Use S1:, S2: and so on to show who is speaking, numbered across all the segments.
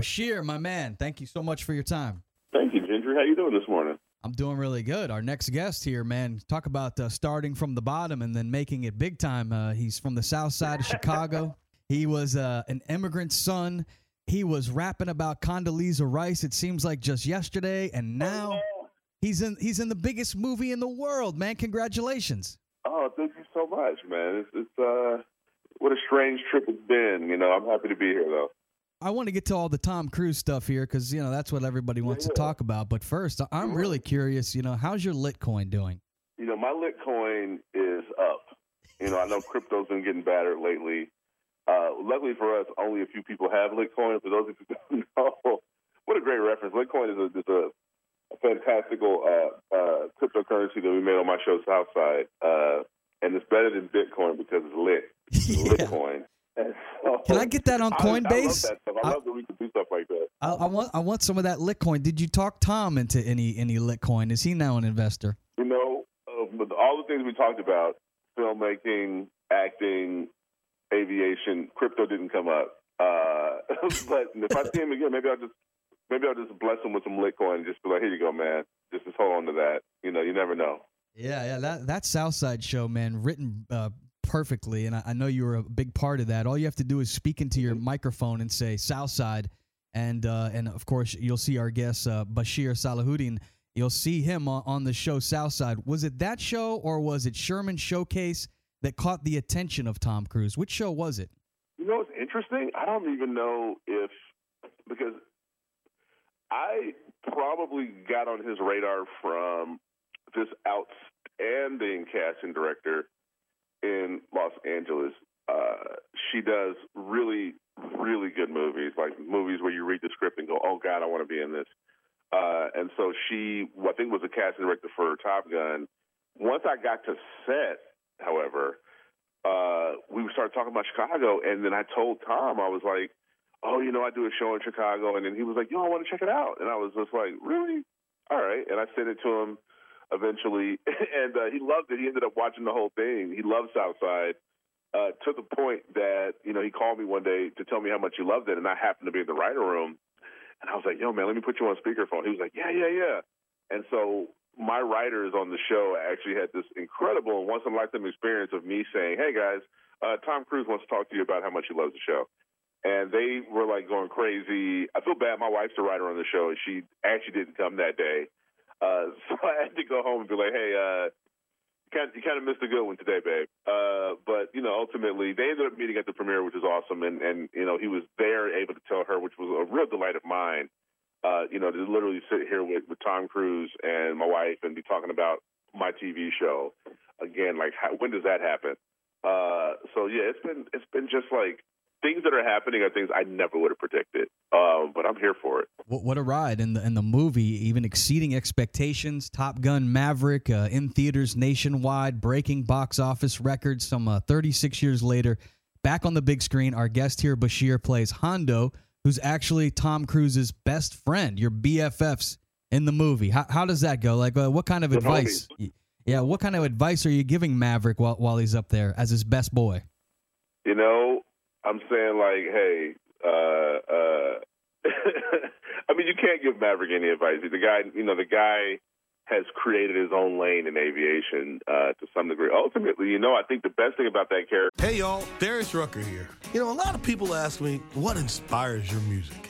S1: Bashir, my man, thank you so much for your time.
S2: Thank you, Gentry. How you doing this morning?
S1: I'm doing really good. Our next guest here, man, talk about uh, starting from the bottom and then making it big time. Uh, he's from the south side of Chicago. He was uh, an immigrant son. He was rapping about Condoleezza Rice. It seems like just yesterday, and now he's in he's in the biggest movie in the world. Man, congratulations!
S2: Oh, thank you so much, man. It's, it's uh, what a strange trip it's been. You know, I'm happy to be here though.
S1: I want to get to all the Tom Cruise stuff here because you know that's what everybody wants to talk about. But first, I'm really curious. You know, how's your Litcoin doing?
S2: You know, my Litcoin is up. You know, I know crypto's been getting battered lately. Uh, luckily for us, only a few people have Litcoin. For those of you who don't know, what a great reference! Litcoin is a, is a, fantastical uh, uh, cryptocurrency that we made on my show Southside, uh, and it's better than Bitcoin because it's lit.
S1: Yeah.
S2: Litcoin. And
S1: Can I get that on
S2: I- I love
S1: Coinbase?
S2: that stuff. I love that we can do stuff like that.
S1: I, I want I want some of that Litcoin. Did you talk Tom into any any Litcoin? Is he now an investor?
S2: You know, uh, with all the things we talked about, filmmaking, acting, aviation, crypto didn't come up. Uh, but if I see him again, maybe I'll just maybe I'll just bless him with some Litcoin and just be like, here you go, man. Just, just hold on to that. You know, you never know.
S1: Yeah, yeah. That that Southside show, man, written uh, perfectly, and I, I know you were a big part of that. All you have to do is speak into your microphone and say Southside, and uh, and of course you'll see our guest uh, Bashir Salahuddin. You'll see him on, on the show Southside. Was it that show or was it Sherman Showcase that caught the attention of Tom Cruise? Which show was it?
S2: You know it's interesting? I don't even know if because I probably got on his radar from this outstanding casting director in Los Angeles. Uh, she does really, really good movies, like movies where you read the script and go, "Oh God, I want to be in this." Uh, and so she, I think, was a casting director for Top Gun. Once I got to set, however, uh, we started talking about Chicago, and then I told Tom, I was like, "Oh, you know, I do a show in Chicago," and then he was like, "Yo, I want to check it out," and I was just like, "Really? All right." And I sent it to him eventually, and uh, he loved it. He ended up watching the whole thing. He loved Southside. Uh, to the point that you know he called me one day to tell me how much he loved it, and I happened to be in the writer room, and I was like, "Yo, man, let me put you on speakerphone." He was like, "Yeah, yeah, yeah." And so my writers on the show actually had this incredible once in a lifetime experience of me saying, "Hey guys, uh, Tom Cruise wants to talk to you about how much he loves the show." And they were like going crazy. I feel bad. My wife's a writer on the show, and she actually didn't come that day. Uh, so I had to go home and be like, "Hey, uh, you kind of missed a good one today, babe." Uh, but you know, ultimately, they ended up meeting at the premiere, which is awesome. And and you know, he was there, able to tell her, which was a real delight of mine. Uh, you know, to literally sit here with, with Tom Cruise and my wife and be talking about my TV show again. Like, how, when does that happen? Uh, so yeah, it's been it's been just like things that are happening are things I never would have predicted. Um, but I'm here for it.
S1: What, what a ride! And the, and the movie even exceeding expectations. Top Gun Maverick uh, in theaters nationwide, breaking box office records. Some uh, 36 years later, back on the big screen. Our guest here, Bashir, plays Hondo, who's actually Tom Cruise's best friend. Your BFFs in the movie. How, how does that go? Like, uh, what kind of
S2: The
S1: advice? Yeah, what kind of advice are you giving Maverick while while he's up there as his best boy?
S2: You know, I'm saying like, hey, uh, uh, I mean, you can't give Maverick any advice. The guy, you know, the guy has created his own lane in aviation uh, to some degree. Ultimately, you know, I think the best thing about that character.
S3: Hey y'all, Darius Rucker here. You know, a lot of people ask me, what inspires your music?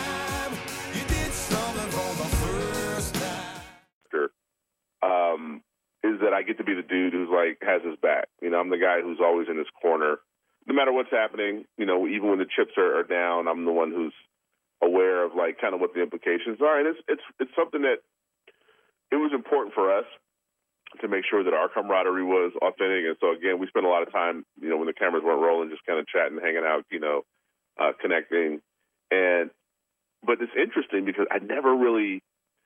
S2: that I get to be the dude who's like has his back. You know, I'm the guy who's always in his corner, no matter what's happening. You know, even when the chips are, are down, I'm the one who's aware of like kind of what the implications are. And it's it's it's something that it was important for us to make sure that our camaraderie was authentic. And so again, we spent a lot of time, you know, when the cameras weren't rolling, just kind of chatting, hanging out, you know, uh, connecting. And but it's interesting because I never really,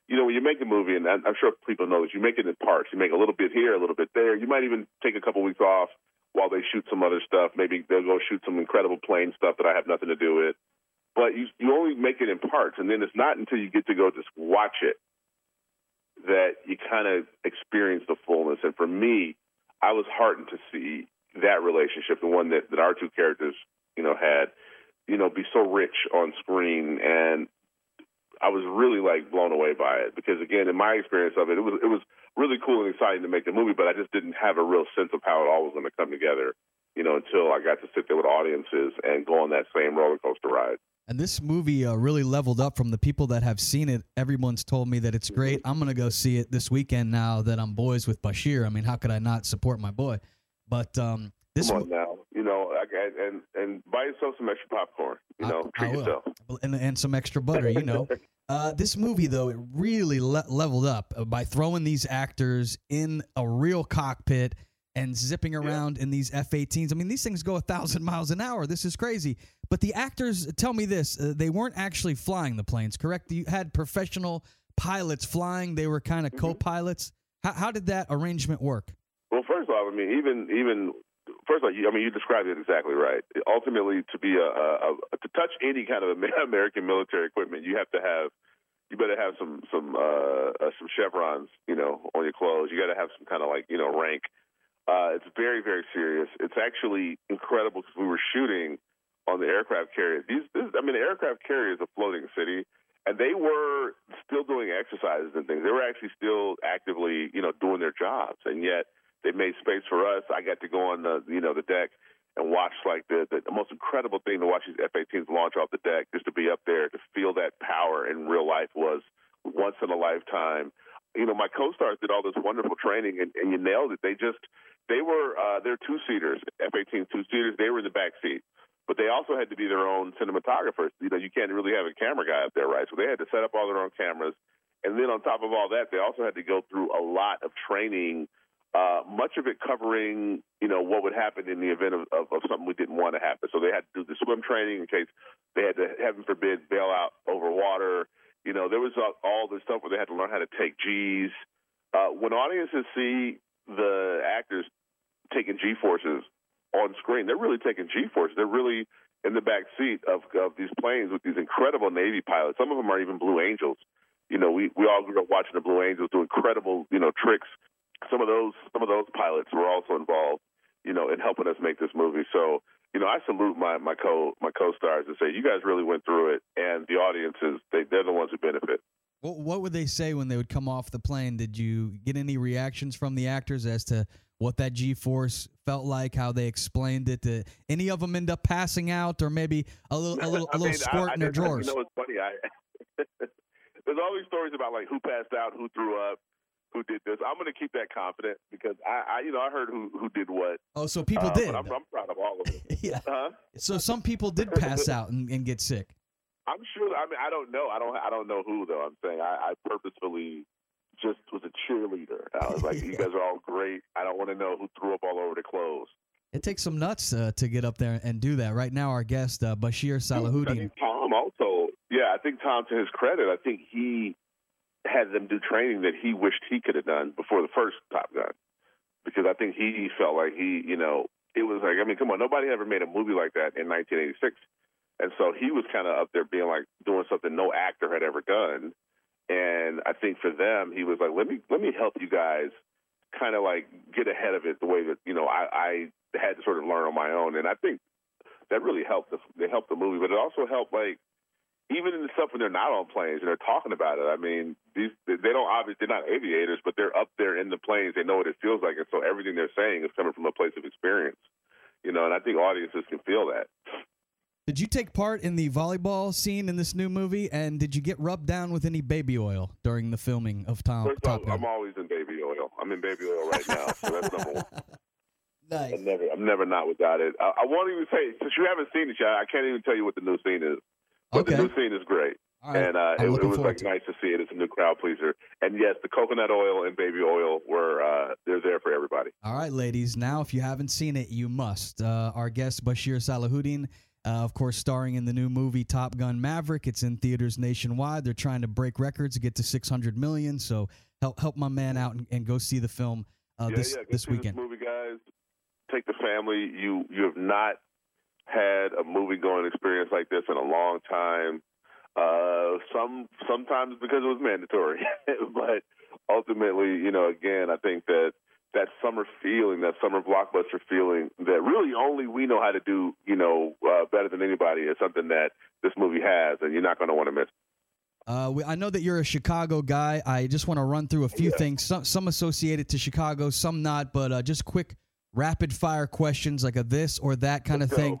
S2: you know, when you make a movie, and I'm sure people know this, you make it in parts. You make a little bit here, a little bit there. You might even take a couple weeks off while they shoot some other stuff. Maybe they'll go shoot some incredible plane stuff that I have nothing to do with. But you you only make it in parts, and then it's not until you get to go just watch it that you kind of experience the fullness. And for me, I was heartened to see that relationship, the one that, that our two characters, you know, had, you know, be so rich on screen. And I was really like blown away by it because again, in my experience of it, it was it was really cool and exciting to make the movie, but I just didn't have a real sense of how it all was going to come together, you know, until I got to sit there with audiences and go on that same roller coaster ride.
S1: And this movie uh, really leveled up from the people that have seen it. Everyone's told me that it's great. I'm going to go see it this weekend now that I'm boys with Bashir. I mean, how could I not support my boy? But um, this
S2: Come on now, you know, and and buy yourself some extra popcorn. You know, I, treat I yourself,
S1: and, and some extra butter. You know, uh, this movie though it really le- leveled up by throwing these actors in a real cockpit and zipping around yeah. in these F-18s. I mean, these things go a thousand miles an hour. This is crazy. But the actors tell me this: uh, they weren't actually flying the planes, correct? You had professional pilots flying. They were kind of mm-hmm. co-pilots. How, how did that arrangement work?
S2: Well, first off, I mean, even even first of all, you, I mean, you described it exactly right. Ultimately, to be a, a, a to touch any kind of American military equipment, you have to have you better have some some uh, uh, some chevrons, you know, on your clothes. You got to have some kind of like you know rank uh, it's very, very serious. It's actually incredible because we were shooting on the aircraft carrier. These, this, I mean, the aircraft carrier is a floating city, and they were still doing exercises and things. They were actually still actively, you know, doing their jobs, and yet they made space for us. I got to go on the, you know, the deck and watch like the, the, most incredible thing to watch these F-18s launch off the deck, just to be up there to feel that power in real life was once in a lifetime. You know, my co-stars did all this wonderful training, and, and you nailed it. They just they were uh, they're two seaters, F-18 two seaters. They were in the back seat, but they also had to be their own cinematographers. You know, you can't really have a camera guy up there, right? So they had to set up all their own cameras, and then on top of all that, they also had to go through a lot of training. Uh, much of it covering, you know, what would happen in the event of, of, of something we didn't want to happen. So they had to do the swim training in case they had to, heaven forbid, bail out over water. You know, there was all, all this stuff where they had to learn how to take G's. Uh, when audiences see the actors taking G forces on screen. They're really taking G forces. They're really in the back seat of, of these planes with these incredible Navy pilots. Some of them are even Blue Angels. You know, we, we all grew up watching the Blue Angels do incredible, you know, tricks. Some of those some of those pilots were also involved, you know, in helping us make this movie. So, you know, I salute my my co my co stars and say you guys really went through it, and the audiences they they're the ones who benefit.
S1: What, what would they say when they would come off the plane? Did you get any reactions from the actors as to what that G force felt like, how they explained it? Did any of them end up passing out, or maybe a little a little, a little mean, squirt I, in their drawers?
S2: You know, it's funny. I, there's all these stories about like who passed out, who threw up, who did this. I'm going to keep that confident because I, I, you know, I heard who who did what.
S1: Oh, so people uh, did.
S2: I'm, I'm, proud of all of it.
S1: yeah. Huh? So some people did pass out and, and get sick.
S2: I'm sure. I mean, I don't know. I don't. I don't know who though. I'm saying I, I purposefully just was a cheerleader. I was like, yeah. you guys are all great. I don't want to know who threw up all over the clothes.
S1: It takes some nuts uh, to get up there and do that. Right now, our guest uh, Bashir Salahuddin.
S2: Tom also. Yeah, I think Tom, to his credit, I think he had them do training that he wished he could have done before the first Top Gun, because I think he felt like he, you know, it was like, I mean, come on, nobody ever made a movie like that in 1986. And so he was kind of up there being like doing something no actor had ever done. And I think for them, he was like, let me let me help you guys kind of like get ahead of it the way that you know I, I had to sort of learn on my own. And I think that really helped the they helped the movie, but it also helped like even in the stuff when they're not on planes and they're talking about it. I mean, these they don't obviously they're not aviators, but they're up there in the planes. They know what it feels like, and so everything they're saying is coming from a place of experience. You know, and I think audiences can feel that.
S1: Did you take part in the volleyball scene in this new movie? And did you get rubbed down with any baby oil during the filming of Tom?
S2: First
S1: Top
S2: I'm always in baby oil. Oil. I'm in Baby Oil right now, so that's number one.
S1: Nice.
S2: I'm never, I'm never not without it. I, I won't even say since you haven't seen it yet. I can't even tell you what the new scene is. But
S1: Okay.
S2: the new scene is great,
S1: right.
S2: and uh, it, it was like nice to see it. It's a new crowd pleaser, and yes, the coconut oil and baby oil were uh, they're there for everybody.
S1: All right, ladies. Now, if you haven't seen it, you must. Uh, our guest Bashir Salahuddin, uh, of course, starring in the new movie Top Gun Maverick. It's in theaters nationwide. They're trying to break records, to get to 600 million. So help help my man out and, and go see the film uh,
S2: yeah,
S1: this
S2: yeah,
S1: this weekend.
S2: This movie, guys. Take the family. You you have not had a movie going experience like this in a long time. Uh, some sometimes because it was mandatory, but ultimately, you know, again, I think that that summer feeling, that summer blockbuster feeling, that really only we know how to do, you know, uh, better than anybody, is something that this movie has, and you're not going to want to miss.
S1: Uh, we, I know that you're a Chicago guy. I just want to run through a few
S2: Yeah.
S1: things, some, some associated to Chicago, some not, but uh, just quick rapid fire questions like a this or that kind
S2: Let's
S1: of thing.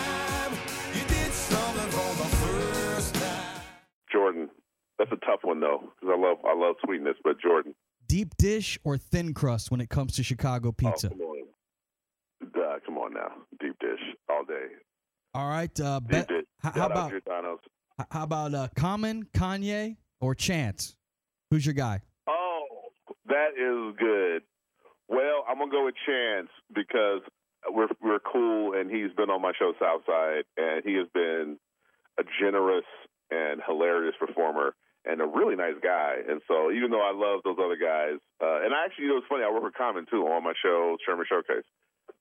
S2: that's a tough one though, because I love I love sweetness, but Jordan.
S1: Deep dish or thin crust when it comes to Chicago pizza?
S2: Oh, come on. Duh, come on now. Deep dish all day.
S1: All right. Uh,
S2: Deep
S1: bet,
S2: dish.
S1: h- how about
S2: Giordano's.
S1: how about uh, Common, Kanye, or Chance? Who's your guy?
S2: Oh, that is good. Well, I'm gonna go with Chance because we're we're cool, and he's been on my show Southside, and he has been a generous and hilarious performer and a really nice guy. And so, even though I love those other guys, uh, and I actually, you know, it's funny. I work with Common too on my show, Sherman Showcase.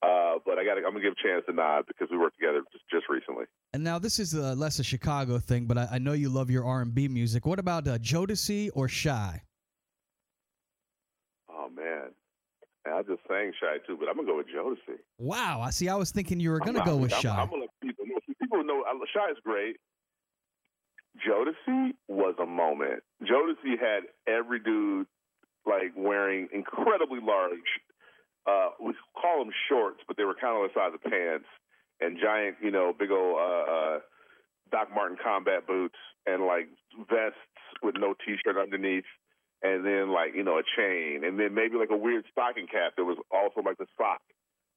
S2: Uh, but I got, I'm gonna give Chance a nod because we worked together just, just recently.
S1: And now this is uh, less a Chicago thing, but I, I know you love your R and B music. What about uh, Jodeci or Shai?
S2: Oh man, and I just sang Shai too, but I'm gonna go with Jodeci.
S1: Wow, I see. I was thinking you were gonna
S2: not-
S1: go with
S2: I'm,
S1: Shai.
S2: I'm gonna let people know. People know Shai is great. Jodeci was a moment. Jodeci had every dude like wearing incredibly large. Uh, we call them shorts, but they were kind of the size of pants and giant, you know, big old uh, uh, Doc Martens combat boots and like vests with no t-shirt underneath, and then like you know a chain, and then maybe like a weird stocking cap that was also like the sock.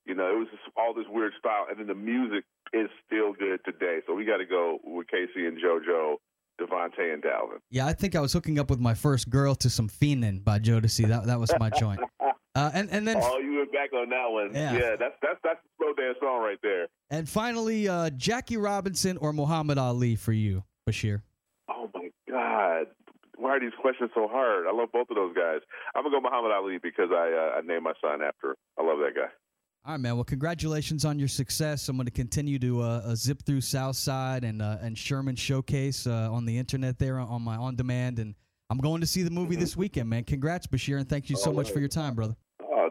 S2: You know, it was just all this weird style, and then the music is still good today. So we got to go with K-Ci and JoJo, DeVante and Dalvin.
S1: Yeah, I think I was hooking up with my first girl to some Feenin' by Jodeci. That that was my joint. Uh, and and then
S2: Oh, you went back on that one.
S1: Yeah.
S2: that's that's that's a slow dance song right there.
S1: and finally, uh, Jackie Robinson or Muhammad Ali for you, Bashir.
S2: Oh my God, why are these questions so hard? I love both of those guys. I'm gonna go Muhammad Ali because I uh, I named my son after. I love that guy.
S1: All right, man. Well, congratulations on your success. I'm going to continue to uh, uh, zip through Southside and uh, and Sherman Showcase uh, on the internet there on my on demand, and I'm going to see the movie this weekend, man. Congrats, Bashir, and thank you so
S2: All
S1: much for your time, brother.